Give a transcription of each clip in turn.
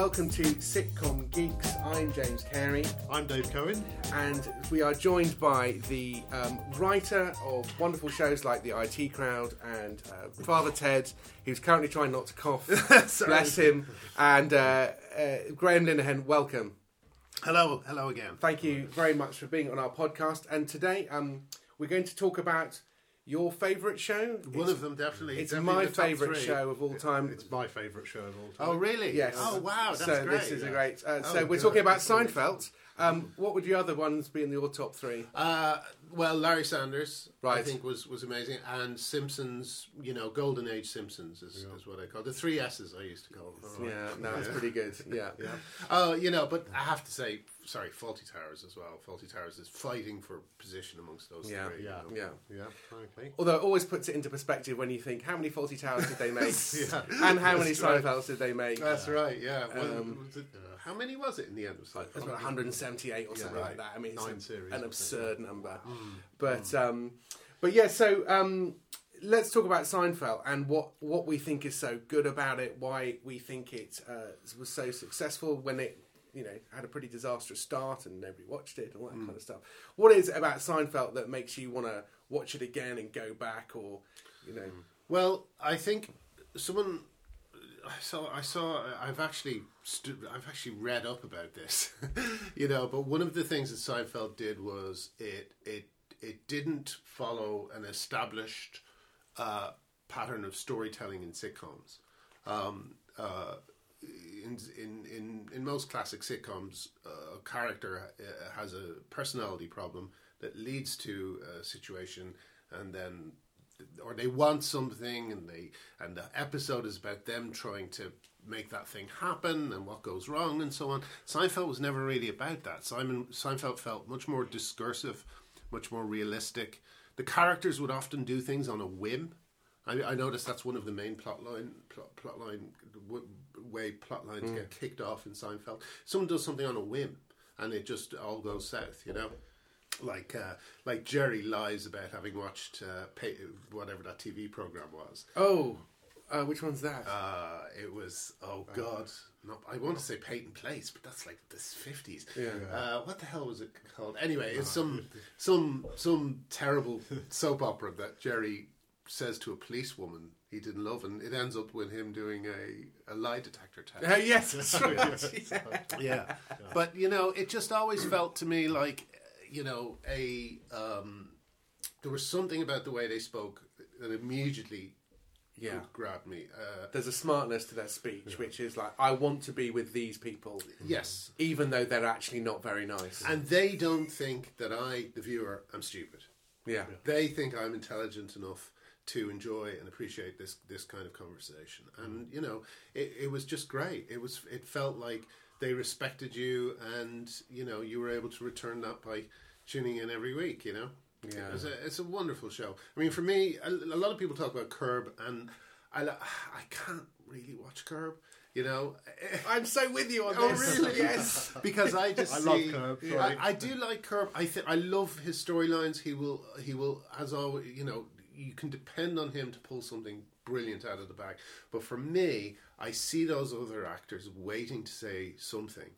welcome to Sitcom Geeks. I'm James Cary, I'm Dave Cohen. and we are joined by the um, writer of wonderful shows like The IT Crowd and uh, Father Ted, who's currently trying not to cough. Bless him. And uh, uh, Graham Linehan, welcome. Hello, hello again. Thank you very much for being on our podcast. And today um, we're going to talk about your favourite show. One It's- of them definitely. It's definitely my favourite three. show of all time. It's my favourite show of all time. Oh really? Yes. Oh wow, that's so great. this is a great. Uh, Oh, so we're good. talking about Seinfeld. Um, what would your other ones be in your top three? Uh, well, Larry Sanders, I think was was amazing, and Simpsons. You know, Golden Age Simpsons is, is what I call it. the three S's. I used to call them. Yeah, no, it's pretty good. Yeah, Yeah. Oh, you know, but I have to say, sorry, Fawlty Towers as well. Fawlty Towers is fighting for position amongst those Yeah, three. you yeah. know. yeah. Yeah, frankly. Although it always puts it into perspective when you think how many Fawlty Towers did they make, Yeah. and how many right. Seinfelds did they make? That's right. Yeah. Well, Um, it- how many was it in the end? It was like It's about 178 or something Yeah, like that. I mean, it's Nine an, series, an absurd number. But um, but yeah, so um, let's talk about Seinfeld and what what we think is so good about it. Why we think it uh, was so successful when it you know had a pretty disastrous start and nobody watched it and all that kind of stuff. What is it about Seinfeld that makes you want to watch it again and go back or you know? Well, I think someone I saw. I saw. I've actually. Stu- I've actually read up about this, you know. But one of the things that Seinfeld did was it it it didn't follow an established uh, pattern of storytelling in sitcoms. Um, uh, in, in in in most classic sitcoms, uh, a character uh, has a personality problem that leads to a situation, and then or they want something and they and the episode is about them trying to make that thing happen and what goes wrong and so on. Seinfeld was never really about that. Simon Seinfeld felt much more discursive, much more realistic. The characters would often do things on a whim. I, I noticed that's one of the main plot line plot, plot line w- way plot lines get kicked off in Seinfeld. Someone does something on a whim and it just all goes south, you know like uh, like Jerry lies about having watched uh, pay, whatever that TV program was. Oh, uh, which one's that? Uh, it was oh god, not, I want to say Peyton Place, but that's like the fifties. Yeah. Uh, what the hell was it called? Anyway, it's some some some terrible soap opera that Jerry says to a policewoman he didn't love, and it ends up with him doing a, a lie detector test. Uh, yes, that's right. yeah. yeah. But you know, it just always felt to me like you know a um, there was something about the way they spoke that immediately Yeah. grabbed me. Uh, There's a smartness to their speech, which is like, I want to be with these people, yes, even though they're actually not very nice. and they don't think that I, the viewer, am stupid. yeah. They think I'm intelligent enough to enjoy and appreciate this this kind of conversation. And mm-hmm. you know, it, it was just great. It was it felt like they respected you, and you know, you were able to return that by tuning in every week. You know, Yeah. it's a it's a wonderful show. I mean, for me, a, a lot of people talk about Curb, and I I can't really watch Curb. You know, I'm so with you on Oh, this. really? yes. because I just I love Curb, I. I do like Curb. I think I love his storylines. He will he will as always you know you can depend on him to pull something brilliant out of the bag. But for me, I see those other actors waiting to say something.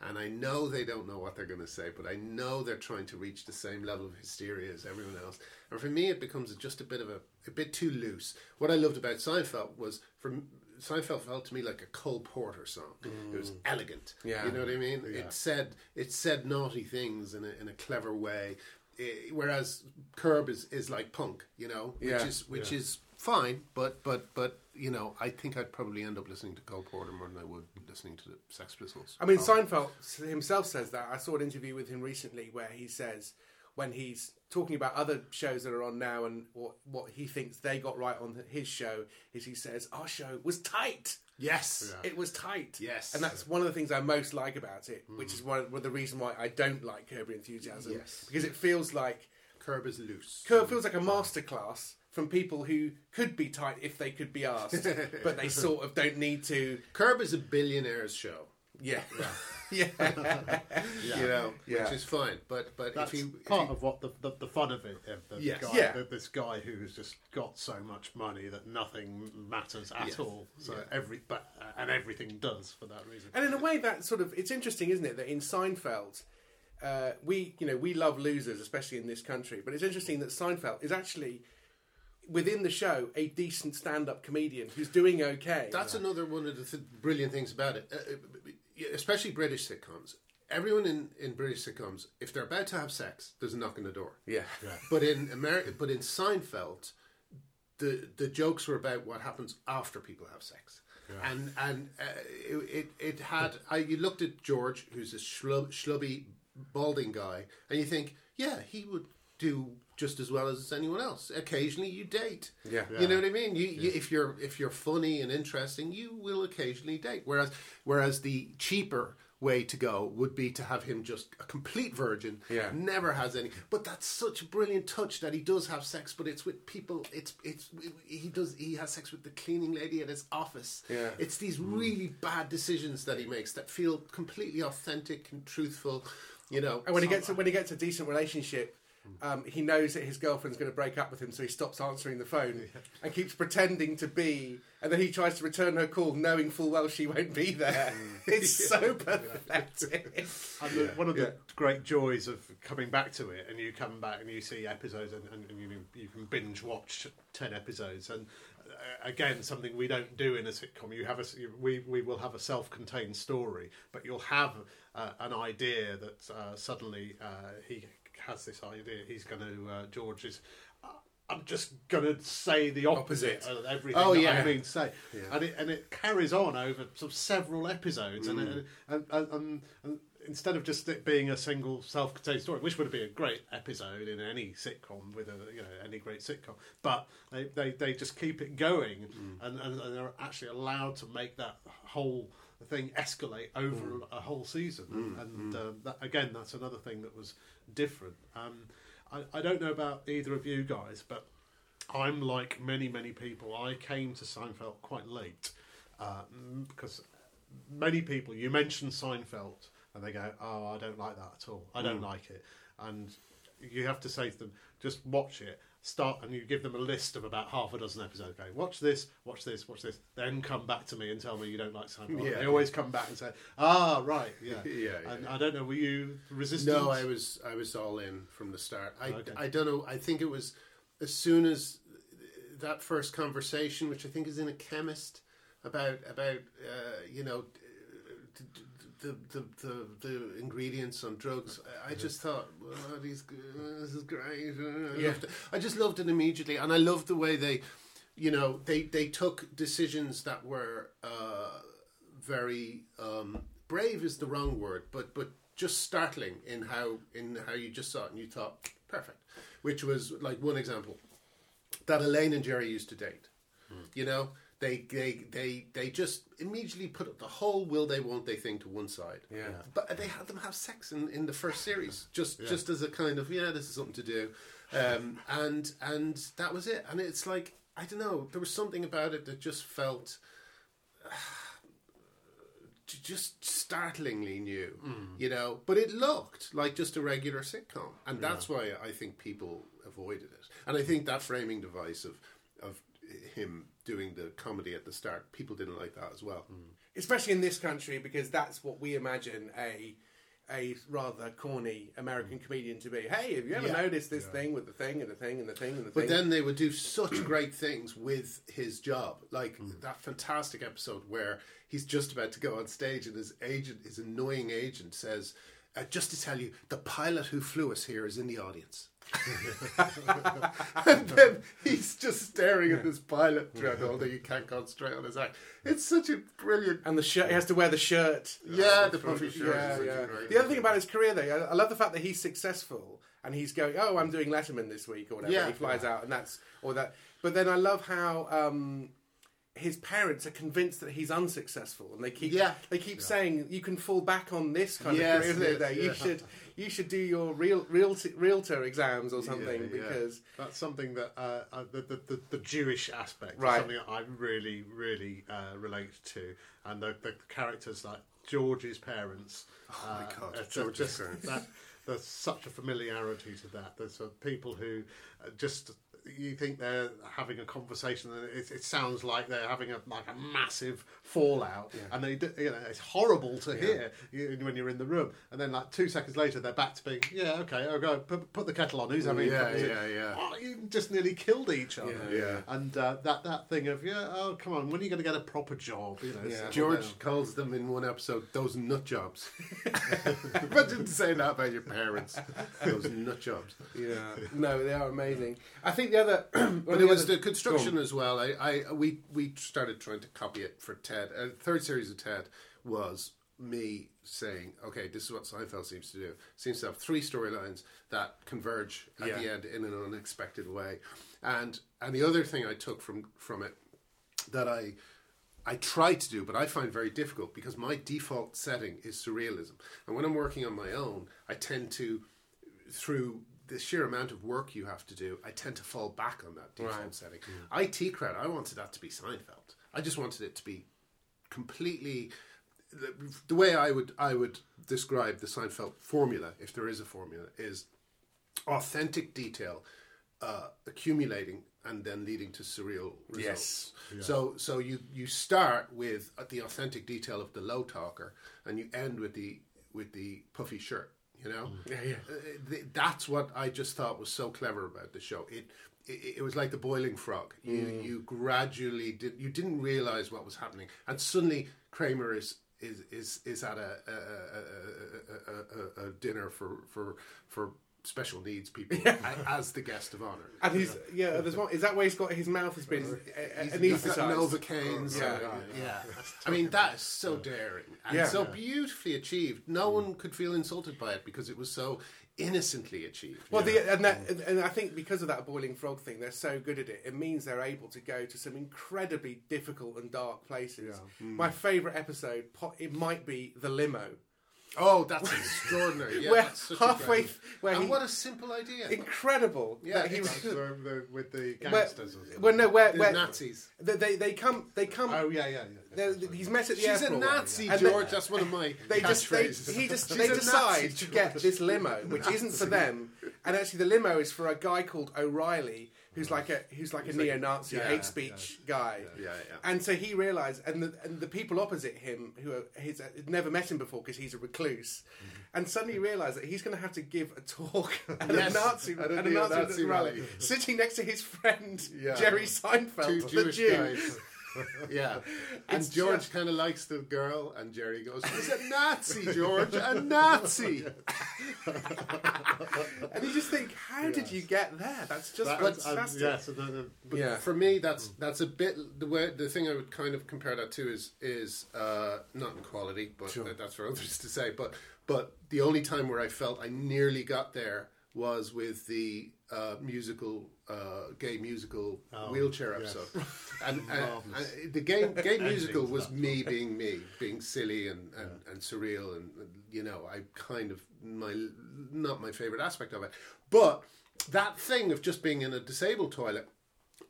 And I know they don't know what they're going to say, but I know they're trying to reach the same level of hysteria as everyone else. And for me, it becomes just a bit of a, a bit too loose. What I loved about Seinfeld was, from Seinfeld felt to me like a Cole Porter song. It was mm. elegant. Yeah. You know what I mean? It said it said naughty things in a in a clever way, Eh, whereas Curb is, is like punk. You know, which Yeah. is which is fine, but but but you know, I think I'd probably end up listening to Cole Porter more than I would listening to the Sex Pistols. I mean, um, Seinfeld himself says that. I saw an interview with him recently where he says when he's talking about other shows that are on now and what, what he thinks they got right on his show is he says our show was tight. Yes. It was tight. Yes. And that's one of the things I most like about it, hmm. which is one of the reason why I don't like Curb Your Enthusiasm. Yes. Because it feels like Curb is loose. Curb feels like a masterclass from people who could be tight if they could be asked, but they sort of don't need to. Curb is a billionaire's show. Yeah, yeah, You know, Yeah. which is fine. But but That's if you if part you- of what the, the, the fun of it. Of the Yes. guy, Yeah. the- this guy who's just got so much money that nothing matters at Yes. all. So Yeah. every but and everything does for that reason. and in a way, that sort of it's interesting, isn't it? That in Seinfeld, uh, we you know we love losers, especially in this country. But it's interesting that Seinfeld is actually within the show a decent stand-up comedian who's doing okay. That's another one of the th- brilliant things about it, uh, uh, especially British sitcoms. Everyone in, in British sitcoms, if they're about to have sex, there's a knock on the door. yeah. But in America, but in Seinfeld, the the jokes were about what happens after people have sex, and and uh, it, it it had. I, you looked at George, who's a schlub, schlubby, balding guy, and you think, yeah, he would do just as well as anyone else. Occasionally, you date. Yeah. you know what I mean. You, you if you're if you're funny and interesting, you will occasionally date. Whereas whereas the cheaper way to go would be to have him just a complete virgin Yeah. never has any but that's such a brilliant touch that he does have sex but it's with people it's it's he does he has sex with the cleaning lady at his office Yeah. it's these mm. really bad decisions that he makes that feel completely authentic and truthful you know And when he gets a, when he gets a decent relationship, um, he knows that his girlfriend's going to break up with him, so he stops answering the phone and keeps pretending to be. And then he tries to return her call, knowing full well she won't be there. it's so pathetic. And the, one of the Yeah. great joys of coming back to it, and you come back and you see episodes, and, and you, you can binge watch ten episodes, and uh, again, something we don't do in a sitcom. You have a we we will have a self-contained story, but you'll have uh, an idea that uh, suddenly uh, he has this idea. He's going to uh, George is. uh, I'm just going to say the opposite, Opposite. of everything Oh, that yeah. I mean say, and it and it carries on over sort of several episodes, and, it, and, and, and and instead of just it being a single self-contained story, which would be a great episode in any sitcom with a you know any great sitcom, but they they, they just keep it going, and, and and they're actually allowed to make that whole thing escalate over a whole season, and um, that, again that's another thing that was different. Um, I, I don't know about either of you guys, but I'm like many, many people. I came to Seinfeld quite late uh, because many people, you mention Seinfeld and they go, Oh, I don't like that at all. I don't like it. And you have to say to them, Just watch it. Start and you give them a list of about half a dozen episodes. Okay, watch this, watch this, watch this. Then come back to me and tell me you don't like Seinfeld. Yeah. They always come back and say, Ah, right, yeah. Yeah, And yeah. I don't know, were you resistant? No, I was I was all in from the start. I Okay. I don't know. I think it was as soon as that first conversation, which I think is in a chemist about about uh, you know the, the the the ingredients on drugs. I, I just thought, well, these this is great. I, Yeah. I just loved it immediately, and I loved the way they, you know, they they took decisions that were. Uh, very um, brave is the wrong word, but but just startling in how in how you just saw it and you thought perfect, which was like one example that Elaine and Jerry used to date. You know, they they they they just immediately put the whole will they won't they thing to one side. Yeah. but they had them have sex in, in the first series just just as a kind of yeah this is something to do, um, and and that was it. And it's like I don't know there was something about it that just felt just startlingly new, you know. But it looked like just a regular sitcom, and that's why I think people avoided it. And I think that framing device of of him doing the comedy at the start, people didn't like that as well. Hmm. especially in this country because that's what we imagine a a rather corny American hmm. comedian to be. Hey, have you ever Yeah. noticed this thing with the thing and the thing and the thing and the But thing? then they would do such great things with his job, like hmm. that fantastic episode where he's just about to go on stage and his agent, his annoying agent, says, uh, "Just to tell you, the pilot who flew us here is in the audience." and then he's just staring at this pilot throughout the whole thing. He can't concentrate on his act. It's such a brilliant. and the shirt, he has to wear the shirt. Yeah, the puffy shirt. Yeah, is such a yeah. The other thing about his career, though, I I love the fact that he's successful and he's going, "Oh, I'm doing Letterman this week" or whatever. Yeah. he flies out, and that's or that. But then I love how um, his parents are convinced that he's unsuccessful, and they keep Yeah. they keep saying you can fall back on this kind Yes, of career. yes, there. You yeah. should you should do your real real realtor exams or something Yeah, yeah. because That's something that uh, uh, the, the, the the Jewish aspect Right. is something that I really really uh, relate to, and the, the characters like George's parents. Oh my Uh, God, it's George's just parents. That, there's such a familiarity to that. There's sort of people who uh, just you think they're having a conversation and it, it sounds like they're having a like a massive fallout and they do- you know it's horrible to hear when you're in the room and then like two seconds later they're back to being yeah okay I'll go put, put the kettle on who's having Yeah, cup of tea?" yeah, yeah. oh, you just nearly killed each other Yeah. Yeah. and uh, that that thing of yeah oh come on when are you going to get a proper job you know Yeah. George calls them in one episode those nut jobs. Imagine saying that about your parents. Those nut jobs. Yeah, no, they are amazing. I think the other, But it was other- the construction as well. I, I we we started trying to copy it for Ted. Uh, third series of Ted was me saying, okay, this is what Seinfeld seems to do. Seems to have three storylines that converge at Yeah. the end in an unexpected way. And and the other thing I took from from it that I I try to do, but I find very difficult because my default setting is surrealism. And when I'm working on my own, I tend to, through the sheer amount of work you have to do, I tend to fall back on that default Right. setting. IT crowd, I wanted that to be Seinfeld. I just wanted it to be completely the, the way I would I would describe the Seinfeld formula, if there is a formula, is authentic detail uh, accumulating and then leading to surreal results. Yes. So so you you start with the authentic detail of the low talker and you end with the with the puffy shirt. You know, Yeah, yeah. Uh, th- that's what I just thought was so clever about the show. It it, it was like the boiling frog. You hmm. you gradually did you didn't realize what was happening, and suddenly Kramer is. Is, is is at a a, a, a, a, a, a dinner for, for for special needs people a- as the guest of honor. and he's yeah. There's one. Is that where he's got his mouth has been uh, He's anaesthetised? got Novocaines. Oh, uh, yeah. Yeah, yeah. I mean, that is so daring and Yeah. so beautifully achieved. No hmm. one could feel insulted by it because it was so innocently achieved. Well, the, and that, and I think because of that boiling frog thing, they're so good at it. It means they're able to go to some incredibly difficult and dark places. Hmm. My favourite episode, it might be the limo, oh, that's extraordinary. Yeah, where that's halfway, where and he, what a simple idea. incredible. Yeah, he was, with the gangsters well, no, where, The where Nazis. They they come they come. oh yeah yeah, yeah. They're- he's met at the She's a. Nazi, And they- George. That's one of my they just they, catchphrases. he just She's they a decide Nazi, to get George. this limo, which isn't for them, and actually the limo is for a guy called O'Reilly, who's like a who's like a neo-Nazi yeah, hate speech guy. Yeah, yeah. And so he realised, and the and the people opposite him who are, he's had never met him before because he's a recluse, mm-hmm. and suddenly realised that he's going to have to give a talk at Yes, a Nazi at a at a Nazi, neo-Nazi rally, rally. sitting next to his friend Yeah. Jerry Seinfeld, Two the Jewish Jew. guys. Yeah, and It's George just- kind of likes the girl, and Jerry goes, "He's a Nazi, George, a Nazi." And you just think, how did you get there? That's just That- and- fantastic. yeah, so But Yeah. for me, that's that's a bit the way the thing I would kind of compare that to is is uh, not in quality, but Sure. that's for others to say. But but the only time where I felt I nearly got there was with the uh, musical uh, gay musical wheelchair yes. episode, and, and, and the gay gay musical was me being me, being silly and, and, and surreal, and, and, you know I kind of my not my favorite aspect of it, but that thing of just being in a disabled toilet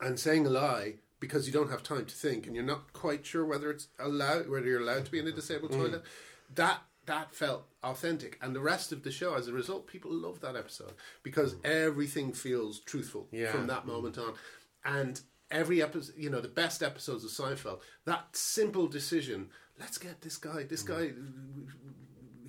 and saying a lie because you don't have time to think and you're not quite sure whether it's allowed whether you're allowed to be in a disabled Mm. toilet that that felt authentic and the rest of the show as a result people love that episode because everything feels truthful Mm. Yeah. from that moment on and every episode you know the best episodes of Seinfeld that simple decision let's get this guy this Mm. guy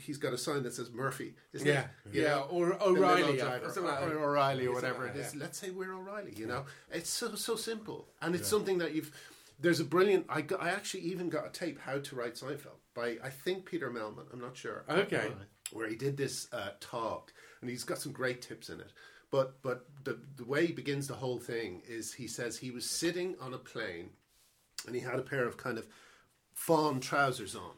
he's got a sign that says Murphy isn't Yeah, it? You yeah, or the O'Reilly, or something like that. or O'Reilly or whatever it is. that. Let's say we're O'Reilly. You know, it's so so simple, and it's something that you've. There's a brilliant. I got, I actually even got a tape how to write Seinfeld by I think Peter Mehlman. I'm not sure. Okay. Where he did this uh, talk, and he's got some great tips in it. But but the the way he begins the whole thing is he says he was sitting on a plane, and he had a pair of kind of fawn trousers on.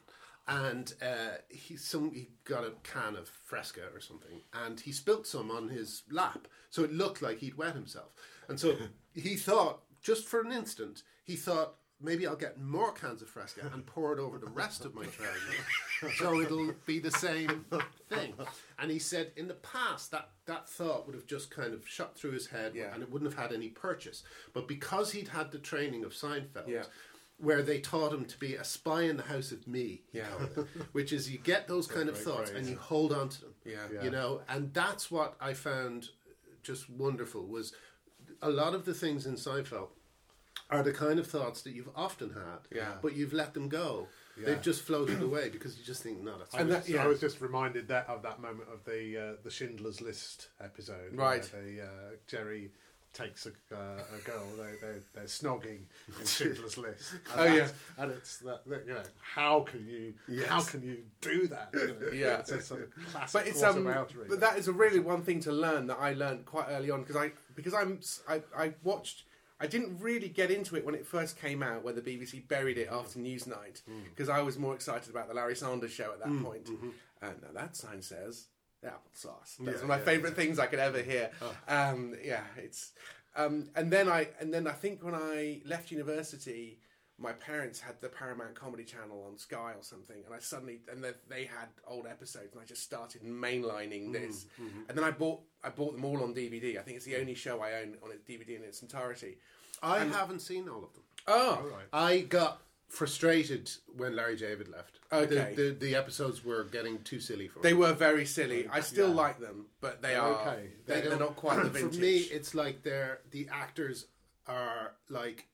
And uh, he some he got a can of Fresca or something, and he spilt some on his lap, so it looked like he'd wet himself. And so he thought, just for an instant, he thought maybe I'll get more cans of Fresca and pour it over the rest of my trousers, so it'll be the same thing. And he said, in the past, that that thought would have just kind of shot through his head, Yeah. and it wouldn't have had any purchase. But because he'd had the training of Seinfeld, Yeah. where they taught him to be a spy in the house of me. Yeah. it, which is you get those kind of thoughts and you hold on to them. Yeah. You know, and that's what I found just wonderful was a lot of the things in Seinfeld are the kind of thoughts that you've often had, Yeah. but you've let them go. Yeah. They've just floated away because you just think, no, that's And I was, that- yeah. I was just reminded that of that moment of the uh, the Schindler's List episode, Right. Where the, uh, Jerry takes a, uh, a girl, they, they, they're snogging in Schindler's List. And Oh, yeah. and it's that, that, you know how can you Yes. how can you do that? You know, Yeah. it's a sort of classic but it's um, of outrage. but that is a really one thing to learn that I learned quite early on because I because I'm s- I, I watched I didn't really get into it when it first came out where the BBC buried it after Newsnight mm. because I was more excited about the Larry Sanders show at that mm, point. Mm-hmm. And now that sign says applesauce. That's Yeah, one of my yeah, favourite things I could ever hear. Oh. Um, yeah, it's um, and then I and then I think when I left university my parents had the Paramount Comedy Channel on Sky or something, and I suddenly and they, they had old episodes, and I just started mainlining this, mm, mm-hmm. and then I bought I bought them all on DVD. I think it's the only show I own on a DVD in its entirety. I haven't seen all of them. Oh, All right. I got frustrated when Larry David left. Okay. The, the, the episodes were getting too silly for me. they were very silly. I still Yeah. like them, but they They're are okay. They're, They they're don't- quite the vintage. For me, it's like they're the actors are like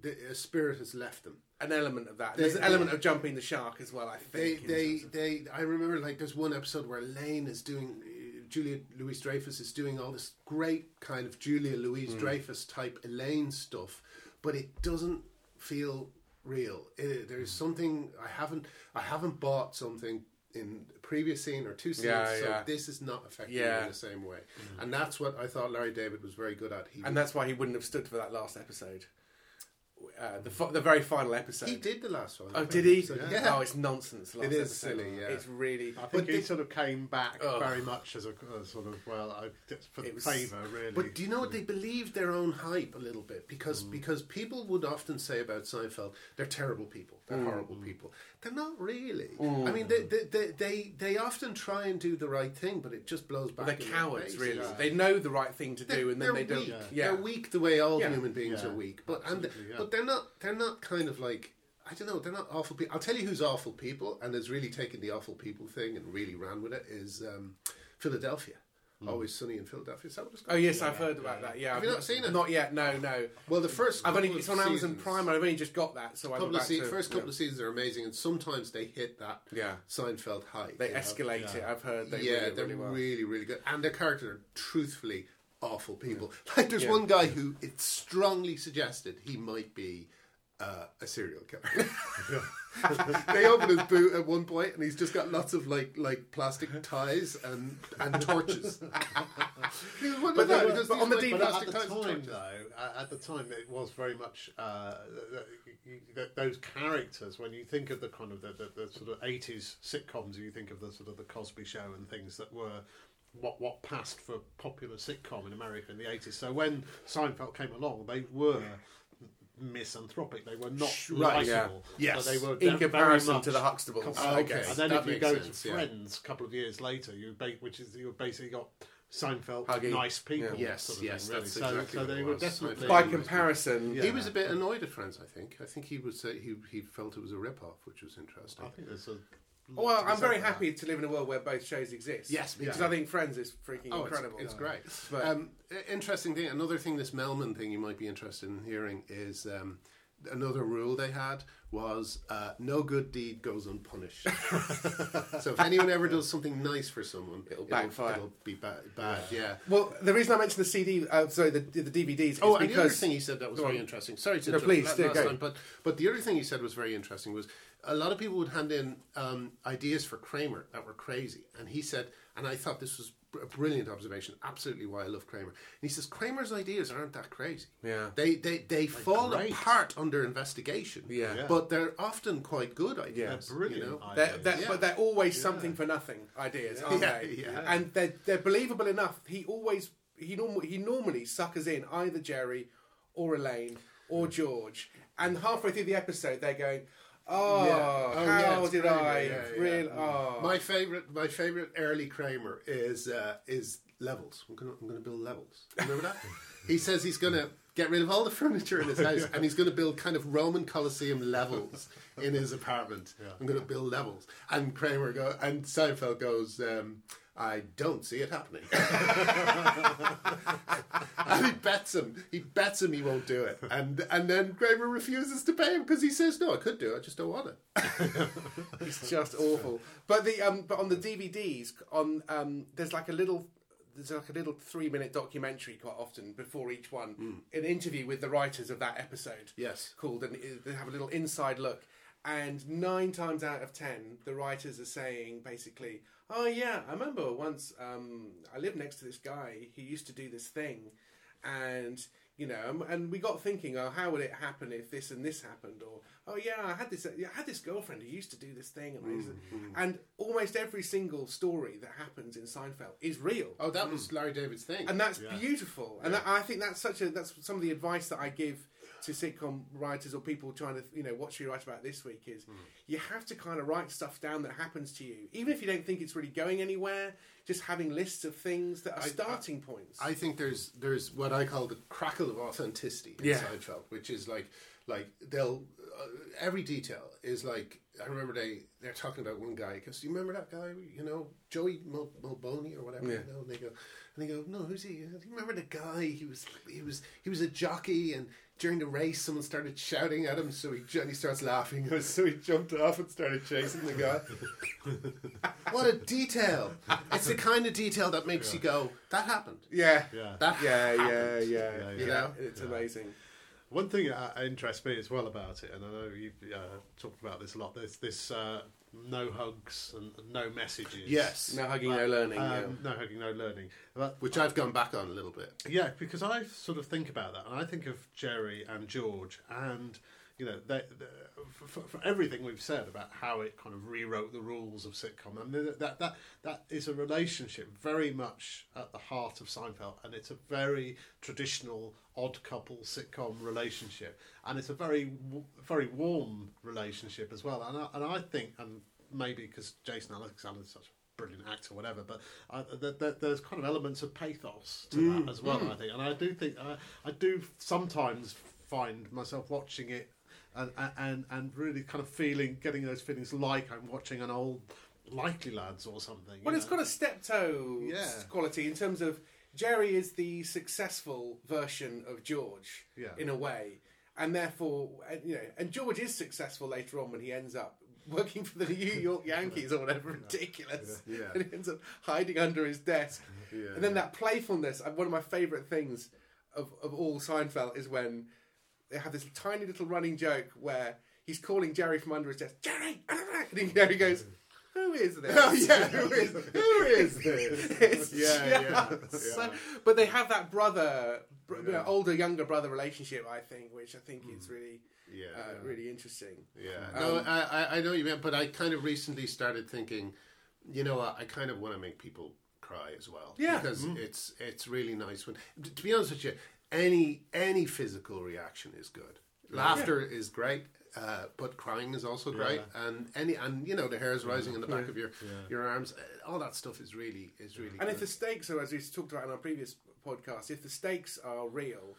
the a spirit has left them. an element of that. They- There's an they- element of jumping the shark as well. I think. in they, they I remember like there's one episode where Lane is doing. Uh, Julia Louise Dreyfus is doing all this great kind of Julia hmm. Louise Dreyfus type Elaine stuff, but it doesn't feel real. Uh, it, there's hmm. something I haven't I haven't bought something in a previous scene or two scenes, Yeah, so yeah. this is not affecting Yeah. me in the same way. Hmm. And that's what I thought Larry David was very good at. He and that's why he wouldn't have stood for that last episode. Uh, the fi- the very final episode. he did the last one. Oh, did he? So, yeah. Oh, it's nonsense. the It last is episode. silly, yeah. It's really. I think But he the- sort of came back Ugh. very much as a, a sort of well, I, for It was- favour really. But do you know what they mm. believed their own hype a little bit because mm. because people would often say about Seinfeld they're terrible people they're mm. horrible people they're not really I mean they, they they they they often try and do the right thing but it just blows back They're cowards, really. Yeah. They know the right thing to They're, do, and then they're don't. weak. Yeah, They're weak the way all Yeah. human beings Yeah. are weak but and Absolutely, yeah. but they're not they're not kind of like I don't know they're not awful people I'll tell you who's awful people and has really taken the awful people thing and really ran with it is um, Philadelphia Always Sunny in Philadelphia is that what it's Oh called? yes, I've heard about that. Yeah, Have I've you not seen it? Not yet. No, no. Well, the first I've only couple it's of on Amazon Prime. and I've only just got that, so I'm couple about of se- to. first couple yeah. of seasons are amazing, and sometimes they hit that Yeah. Seinfeld high. They you know? escalate it. I've heard. They yeah, really, they're really well. really, really good, and their characters are truthfully awful people. Like, there's Yeah. one guy who it's strongly suggested he might be uh, a serial killer. they open his boot at one point, and he's just got lots of like like plastic ties and and torches. He was But them, the- but on the like, deep But plastic at the ties time, though, uh, at the time, it was very much uh, th- th- th- those characters. When you think of the kind of the, the, the sort of eighties sitcoms, you think of the sort of the Cosby Show and things that were what what passed for popular sitcom in America in the eighties. So when Seinfeld came along, they were misanthropic. They were not Right, yeah. Yes. they were In comparison to the Huxtables, Oh, okay. and then That if you go sense, to. Friends a couple of years later, you ba- which is you basically got Seinfeld Huggy. nice people. Yeah. Yes, sort of yes, thing, really. that's so, exactly so they were definitely By comparison, Yeah. He was a bit annoyed at Friends. I think. I think he would uh, say he he felt it was a rip off, which was interesting. I think there's a. Well, lot to be I'm very for that. happy to live in a world where both shows exist. Yes, me because too. I think Friends is freaking Oh, incredible. it's great. But- um, interesting thing. Another thing, this Mehlman thing, you might be interested in hearing is um, another rule they had was uh, no good deed goes unpunished. so if anyone ever does something nice for someone, It'll backfire. It'll be ba- bad. Yeah. Well, the reason I mentioned the CD, uh, sorry, the, the DVDs, is Oh, and the other because thing he said that was very on. interesting. Sorry to No, interrupt please, la- do, last go. time, but but the other thing he said was very interesting was a lot of people would hand in um, ideas for Kramer that were crazy, and he said, and I thought this was a brilliant observation. Absolutely, why I love Kramer. And he says Kramer's ideas aren't that crazy. Yeah. they they they fall great. apart under investigation. Yeah. Yeah. but they're often quite good ideas. They're brilliant. You know? ideas. They're, they're, Yeah. But they're always something for nothing ideas, aren't they? yeah. And they're, they're believable enough. He always he norm- he normally suckers in either Jerry or Elaine or George, and halfway through the episode they're going, "Oh, Yeah. Oh, how yeah, did Kramer, I yeah, yeah. really?" Oh, My favorite, my favorite early Kramer is uh, is levels. I'm gonna I'm gonna build levels. Remember that? he says he's gonna get rid of all the furniture in his house, and he's going to build kind of Roman Colosseum levels in his apartment. I'm going to build levels, and Kramer go and Seinfeld goes. Um, I don't see it happening. and he bets him. He bets him he won't do it. And and then Kramer refuses to pay him because he says, "No, I could do it. I just don't want it." It's just awful. But the um, but on the DVDs, on um, there's like a little. There's like a little three-minute documentary quite often before each one, an interview with the writers of that episode. Yes. called, and they have a little inside look. And nine times out of ten, the writers are saying basically, "Oh yeah, I remember once um, I lived next to this guy. He used to do this thing, and you know, and, and we got thinking, oh, how would it happen if this and this happened? Or oh yeah, I had this, I had this girlfriend who used to do this thing, and I used mm, mm. and almost every single story that happens in Seinfeld is real. Oh, that was mm. Larry David's thing. And that's beautiful. And that, I think that's such a that's some of the advice that I give to sitcom writers or people trying to you know what should you write about this week is hmm. you have to kind of write stuff down that happens to you, even if you don't think it's really going anywhere. Just having lists of things that are starting points. I think there's there's what I call the crackle of authenticity in Yeah. Seinfeld, which is like like they'll Uh, every detail is like I remember they they're talking about one guy because you remember that guy you know Joey Mul- Mulboney or whatever Yeah. you know? And they go and they go no who's he? Do you remember the guy? He was he was he was a jockey and during the race someone started shouting at him so he and he starts laughing so he jumped off and started chasing the guy. What a detail. It's the kind of detail that makes you go that happened. Yeah, Yeah. that yeah, yeah, happened. yeah, Yeah, You yeah. know, it's amazing. One thing uh, interests me as well about it, and I know you've uh, talked about this a lot. There's this uh, no hugs and no messages. yes No hugging, no learning. Um, yeah. No hugging, no learning. But which I've gone back on a little bit. Yeah, because I sort of think about that, and I think of Jerry and George, and you know, they, they, for, for everything we've said about how it kind of rewrote the rules of sitcom, I mean, that that that is a relationship very much at the heart of Seinfeld, and it's a very traditional odd couple sitcom relationship, and it's a very very warm relationship as well, and I, and I think, and maybe because Jason Alexander is such a brilliant actor, whatever. But I, th- th- there's kind of elements of pathos to that mm. as well. I mm. think, and I do think I, I do sometimes find myself watching it and, and and really kind of feeling, getting those feelings like I'm watching an old Likely Lads or something. Well, it's know. got a steptoe Yeah. quality in terms of Jerry is the successful version of George Yeah. in a way, and therefore, and, you know, and George is successful later on when he ends up working for the New York Yankees or whatever ridiculous, Yeah. and he ends up hiding under his desk, Yeah. and then that playfulness. uh, One of my favourite things of of all Seinfeld is when they have this tiny little running joke where he's calling Jerry from under his desk, Jerry, and he- Jerry goes. Who is this? Oh yeah, who is who is this? Yeah, yeah, yeah. so- but they have that brother, br- you know, older younger brother relationship. I think, which I think is mm. really, Yeah, uh, yeah. really interesting. Yeah, um, no, I, I I know what you meant, but I kind of recently started thinking, you know, what, I kind of want to make people cry as well. Yeah. because mm-hmm. it's it's really nice when, to be honest with you, any any physical reaction is good. Laughter is great. Uh, but crying is also great, and any and you know the hairs rising in the back of your your arms, all that stuff is really is really. And good. if the stakes are, as we talked about in our previous podcast, if the stakes are real,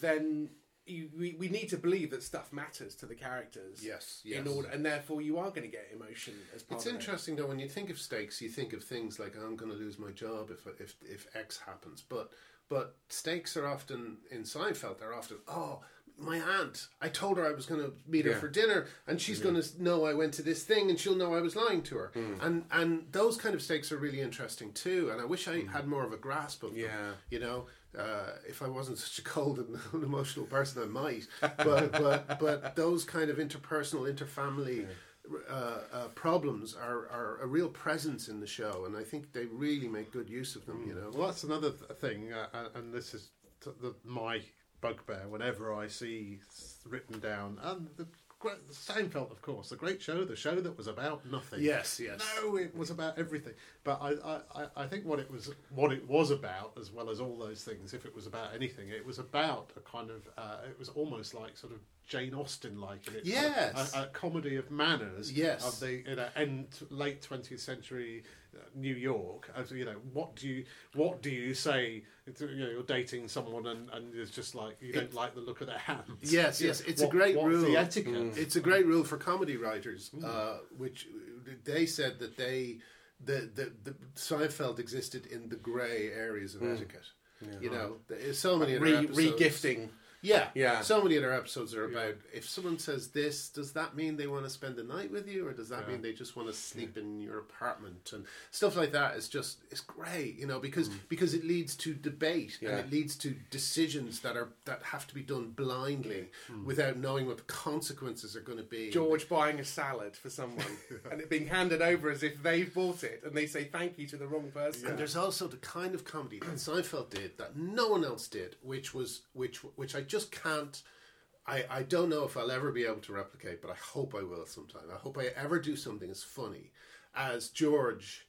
then you, we, we need to believe that stuff matters to the characters. Yes, In yes. order, and therefore you are going to get emotion as part It's of it. interesting though when you think of stakes, you think of things like I'm going to lose my job if if if X happens. But but stakes are often in Seinfeld. They're often oh my aunt. I told her I was going to meet her Yeah. for dinner, and she's going to know I went to this thing, and she'll know I was lying to her. Hmm. And and those kind of stakes are really interesting too. And I wish I had more of a grasp of them. Yeah. You know, uh, if I wasn't such a cold and unemotional person, I might. But but but those kind of interpersonal, interfamily uh, uh, problems are, are a real presence in the show, and I think they really make good use of them. You know. Well, that's another th- thing, uh, uh, and this is t- the, my bugbear whenever I see written down, and the great, Seinfeld, of course, the great show, the show that was about nothing. Yes, yes. No, it was about everything. But I, I, I- think what it was, what it was about, as well as all those things, if it was about anything, it was about a kind of, uh, it was almost like sort of Jane Austen like in its Yes. a, a comedy of manners Yes. of the you know, end late twentieth century New York. As you know, what do you what do you say? to- You know, you're dating someone and, and it's just like you don't like the look of their hands. Yes, You yes, know, it's a what- great what's rule. The etiquette. Mm. Mm. It's a great rule for comedy writers, mm. uh, which they said that they the, the the Seinfeld existed in the grey areas of etiquette. You know, there's so many Re, re-gifting. Yeah, Yeah. So many other episodes are about if someone says this, does that mean they want to spend the night with you, or does that mean they just want to sleep in your apartment and stuff like that? Is just it's great, you know, because mm. because it leads to debate Yeah. and it leads to decisions that are that have to be done blindly mm. without knowing what the consequences are going to be. George buying a salad for someone and it being handed over as if they've bought it and they say thank you to the wrong person. And there's also the kind of comedy that Seinfeld did that no one else did, which was which which I just can't. I, I don't know if I'll ever be able to replicate, but I hope I will sometime. I hope I ever do something as funny as George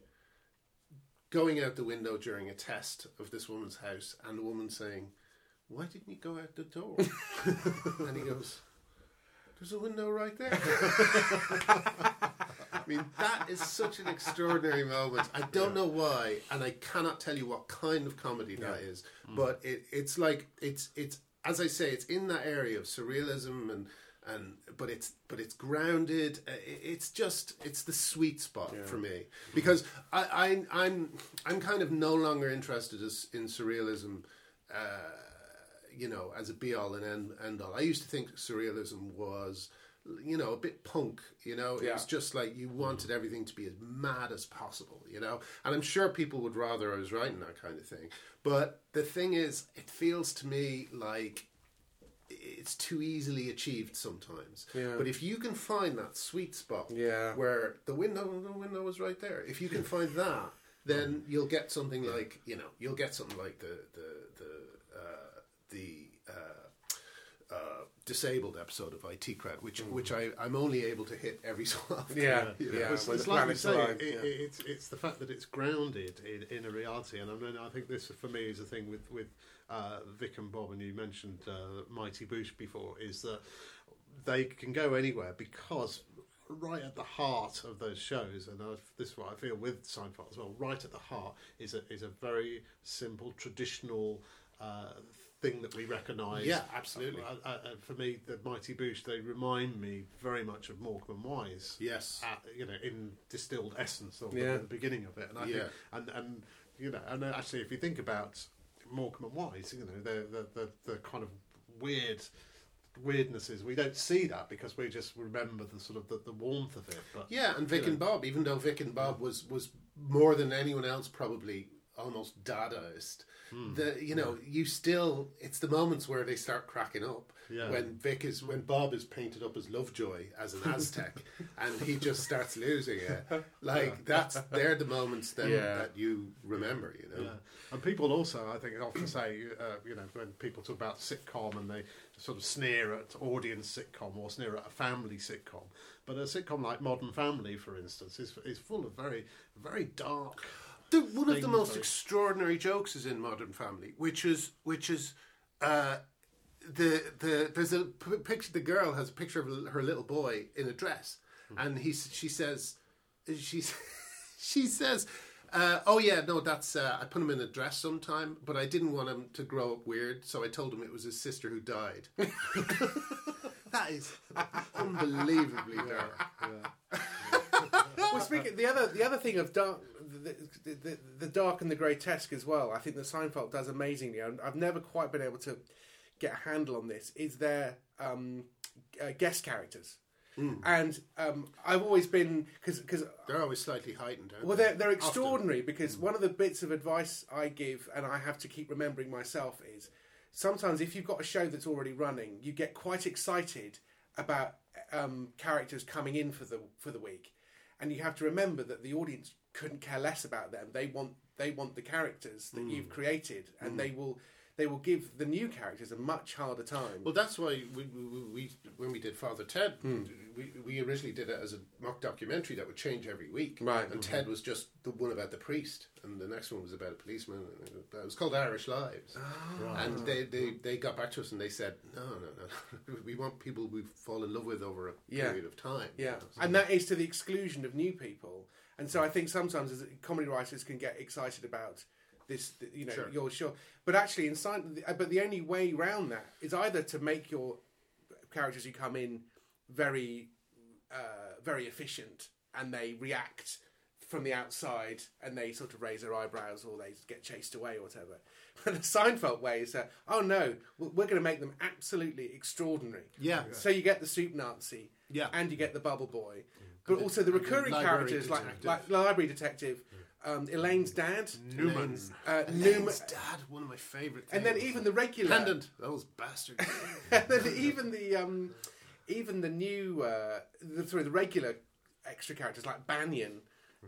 going out the window during a test of this woman's house and the woman saying, Why didn't you go out the door? and he goes, There's a window right there. I mean, that is such an extraordinary moment. I don't know why, and I cannot tell you what kind of comedy that is. Mm. But it, it's like it's it's as I say, it's in that area of surrealism and and but it's but it's grounded. Uh, It's just it's the sweet spot for me because I, I I'm I'm kind of no longer interested as, in surrealism. Uh, you know, as a be all and end, end all. I used to think surrealism was, you know, a bit punk. You know, it Yeah. was just like you wanted everything to be as mad as possible. You know, and I'm sure people would rather I was writing that kind of thing. But the thing is, it feels to me like it's too easily achieved sometimes. Yeah. But if you can find that sweet spot, Yeah. where the window the window was right there, if you can find that, then you'll get something like you know you'll get something like the the the uh, the disabled episode of IT Crowd, which which I I'm only able to hit every so often. Yeah, You know, yeah. It's, it's the like you say, it, yeah. it's it's the fact that it's grounded in, in a reality, and I mean, I think this for me is the thing with with uh, Vic and Bob, and you mentioned uh, Mighty Boosh before, is that they can go anywhere because right at the heart of those shows, and I've, this is what I feel with Seinfeld as well. Right at the heart is a is a very simple traditional. Uh, Thing that we recognise, Yeah, absolutely. Uh, uh, uh, for me, the Mighty Boosh, they remind me very much of Morecambe and Wise Yes. at, you know, in distilled essence of Yeah. the, the beginning of it. And I Yeah. think, and, and you know, and actually, if you think about Morecambe and Wise, you know, the the, the, the kind of weird weirdnesses, we don't see that because we just remember the sort of the, the warmth of it. But Yeah, and Vic you and Bob, even though Vic and Bob was was more than anyone else probably almost Dadaist. Hmm. The you know you still it's the moments where they start cracking up Yeah. when Vic is when Bob is painted up as Lovejoy as an Aztec and he just starts losing it like that's they're the moments then Yeah. that you remember you know Yeah. And people also, I think, often say, uh, you know, when people talk about sitcom and they sort of sneer at audience sitcom or sneer at a family sitcom, but a sitcom like Modern Family, for instance, is is full of very, very dark. The, one of the most like- extraordinary jokes is in Modern Family, which is which is uh, the the there's a p- picture. The girl has a picture of her little boy in a dress, and he she says she she says. Uh, oh yeah, no, that's uh, I put him in a dress sometime, but I didn't want him to grow up weird, so I told him it was his sister who died. that is unbelievably dark. Well, speaking the other the other thing of dark, the, the, the, the dark and the grotesque as well. I think that Seinfeld does amazingly. and I've never quite been able to get a handle on this. Is their um, uh, guest characters, and um, I've always been because because They're always slightly heightened. Aren't well, they? they're, they're Often. extraordinary because one of the bits of advice I give, and I have to keep remembering myself, is sometimes if you've got a show that's already running, you get quite excited about um, characters coming in for the for the week, and you have to remember that the audience couldn't care less about them. They want they want the characters that hmm. you've created, and hmm. they will they will give the new characters a much harder time. Well, that's why we, we, we when we did Father Ted, hmm. We, we originally did it as a mock documentary that would change every week. Right. And Ted was just the one about the priest, and the next one was about a policeman. And it was called Irish Lives. Ah. And they, they, they got back to us and they said, no, no, no, we want people we fall in love with over a Yeah. period of time. Yeah, you know, so- and that is to the exclusion of new people. And so I think sometimes as comedy writers can get excited about this, you know, Sure. you're sure. But actually, in science, but the only way around that is either to make your characters who come in very, uh, very efficient and they react from the outside and they sort of raise their eyebrows or they get chased away or whatever. But the Seinfeld way is, uh, oh no, we're going to make them absolutely extraordinary. Yeah. So you get the soup Nazi, Yeah. and you get the bubble boy, but also the and the recurring characters like detective. like library detective, um, Elaine's dad, Newman. Uh, Elaine's Newman, dad, one of my favourite and then even the regular Pendant, those bastards. and then even the um, even the new uh, the, sorry, the regular extra characters like Bania.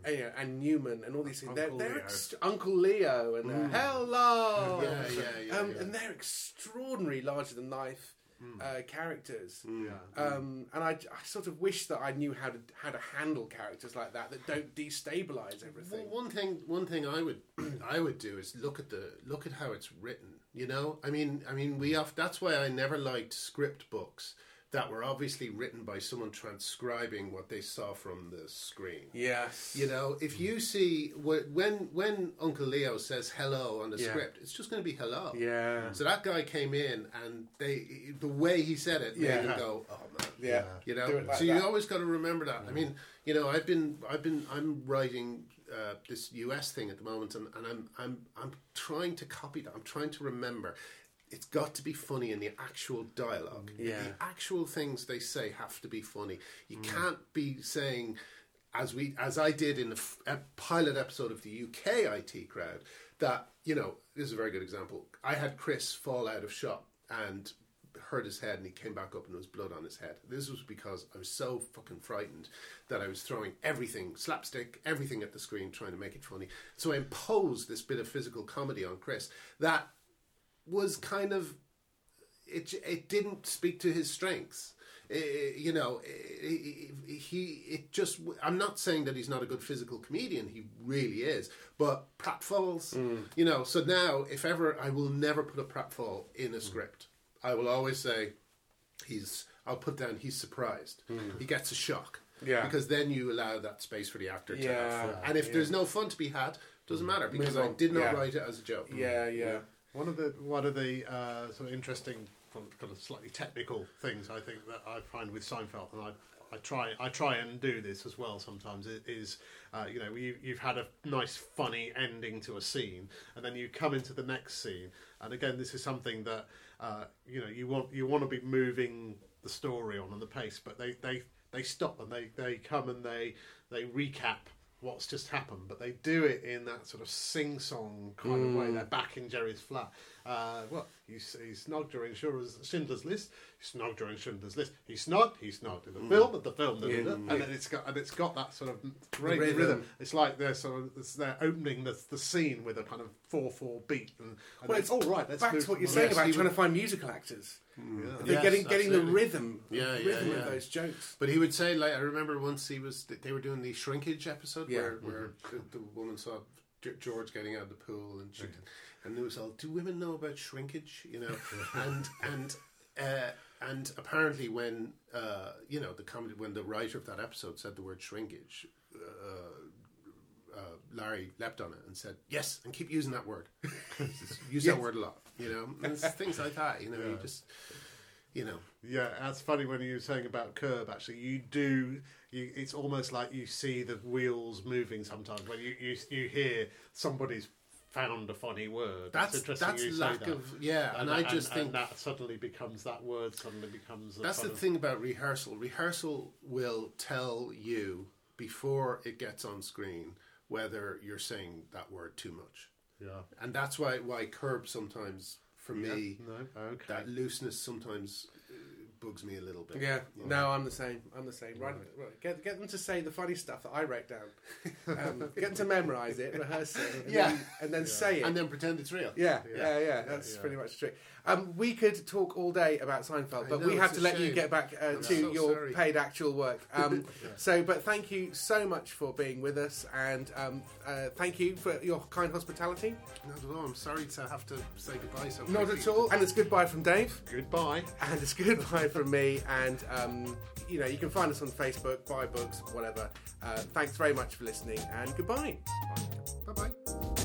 you know, and Newman and all these things. They're, Uncle they're Leo. ex- Uncle Leo and uh, hello, Yeah, yeah, yeah, um, and they're extraordinary, larger than life uh, characters. Yeah. Um, and I, I sort of wish that I knew how to how to handle characters like that that don't destabilize everything. Well, one thing, one thing I would, I would do is look at the look at how it's written. You know, I mean, I mean, we have. That's why I never liked script books that were obviously written by someone transcribing what they saw from the screen. Yes, You know, if you see when when Uncle Leo says hello on the Yeah. script, it's just going to be hello. Yeah. So that guy came in, and they the way he said it made Yeah. him go, "Oh man." yeah, You know, like so that. you always got to remember that. I mean, you know, I've been, I've been, I'm writing uh, this US thing at the moment, and, and I'm, I'm, I'm trying to copy that. I'm trying to remember. It's got to be funny in the actual dialogue. Yeah. The actual things they say have to be funny. You mm. can't be saying, as we, as I did in the f- a pilot episode of the UK IT crowd, that you know, this is a very good example. I had Chris fall out of shot and hurt his head and he came back up and there was blood on his head. This was because I was so fucking frightened that I was throwing everything, slapstick, everything at the screen trying to make it funny. So I imposed this bit of physical comedy on Chris that was kind of it it didn't speak to his strengths. Eh, eh you know, eh, eh, eh, he it just. I'm not saying that he's not a good physical comedian. He really is, but pratfalls. Mm. You know, so now if ever I will never put a pratfall in a mm. script. I will always say he's. I'll put down he's surprised. Mm. He gets a shock. Yeah. Because then you allow that space for the actor to have Yeah, fun. And if yeah. there's no fun to be had, doesn't matter because I did not Yeah. write it as a joke. yeah, yeah. One of the one of the uh, sort of interesting, kind of slightly technical things I think that I find with Seinfeld, and I, I try I try and do this as well sometimes is uh, you know you, you've had a nice funny ending to a scene, and then you come into the next scene, and again this is something that uh, you know you want you want to be moving the story on and the pace, but they they they stop and they they come and they they recap what's just happened, but they do it in that sort of sing-song kind of way. They're back in Jerry's flat. Uh, well, he, he snogged during Schindler's, Schindler's List. He snogged during Schindler's List. He snogged. He snogged in the film. At the film, da. and then it's got and it's got that sort of great rhythm. rhythm. It's like they're sort of it's, they're opening the, the scene with a kind of four-four beat. And, and Well, it's all right. Let's back to what you're saying about trying to find musical actors. They're Yes, getting getting the rhythm, Yeah, yeah, rhythm yeah. of those jokes. But he would say, like, I remember once he was, they were doing the shrinkage episode Yeah. where, where the, the woman saw George getting out of the pool and she, and it was all, do women know about shrinkage? You know, and and uh, and apparently when uh, you know the comedy when the writer of that episode said the word shrinkage. Uh, Larry leapt on it and said, "Yes, and keep using that word. Use that word a lot, you know, and it's things like that. You know, you just, you know, Yeah, that's funny when you were saying about Curb. Actually, you do. You, it's almost like you see the wheels moving sometimes when you you, you hear somebody's found a funny word. That's it's interesting that's lack that. of yeah, and, I just think that suddenly becomes that word suddenly becomes. A that's the of- thing about rehearsal. Rehearsal will tell you before it gets on screen whether you're saying that word too much, Yeah. and that's why why curb sometimes for me No. Okay. that looseness sometimes uh, bugs me a little bit. Yeah, you know. no, I'm the same. I'm the same. Right, right. Get get them to say the funny stuff that I wrote down. Um, get them to memorize it, rehearse it, and Yeah. then, and then say it. and then pretend it's real. yeah, yeah, yeah, That's yeah. pretty much true. Um, we could talk all day about Seinfeld, but know, we have to let you get back uh, to so your sorry. paid actual work. Um, So, but thank you so much for being with us, and um, uh, thank you for your kind hospitality. Not at all. I'm sorry to have to say goodbye so Not quickly. at all. And it's goodbye from Dave, Goodbye. and it's goodbye from me, and um, you know you can find us on Facebook, buy books, whatever. Uh, thanks very much for listening, and goodbye. Bye bye.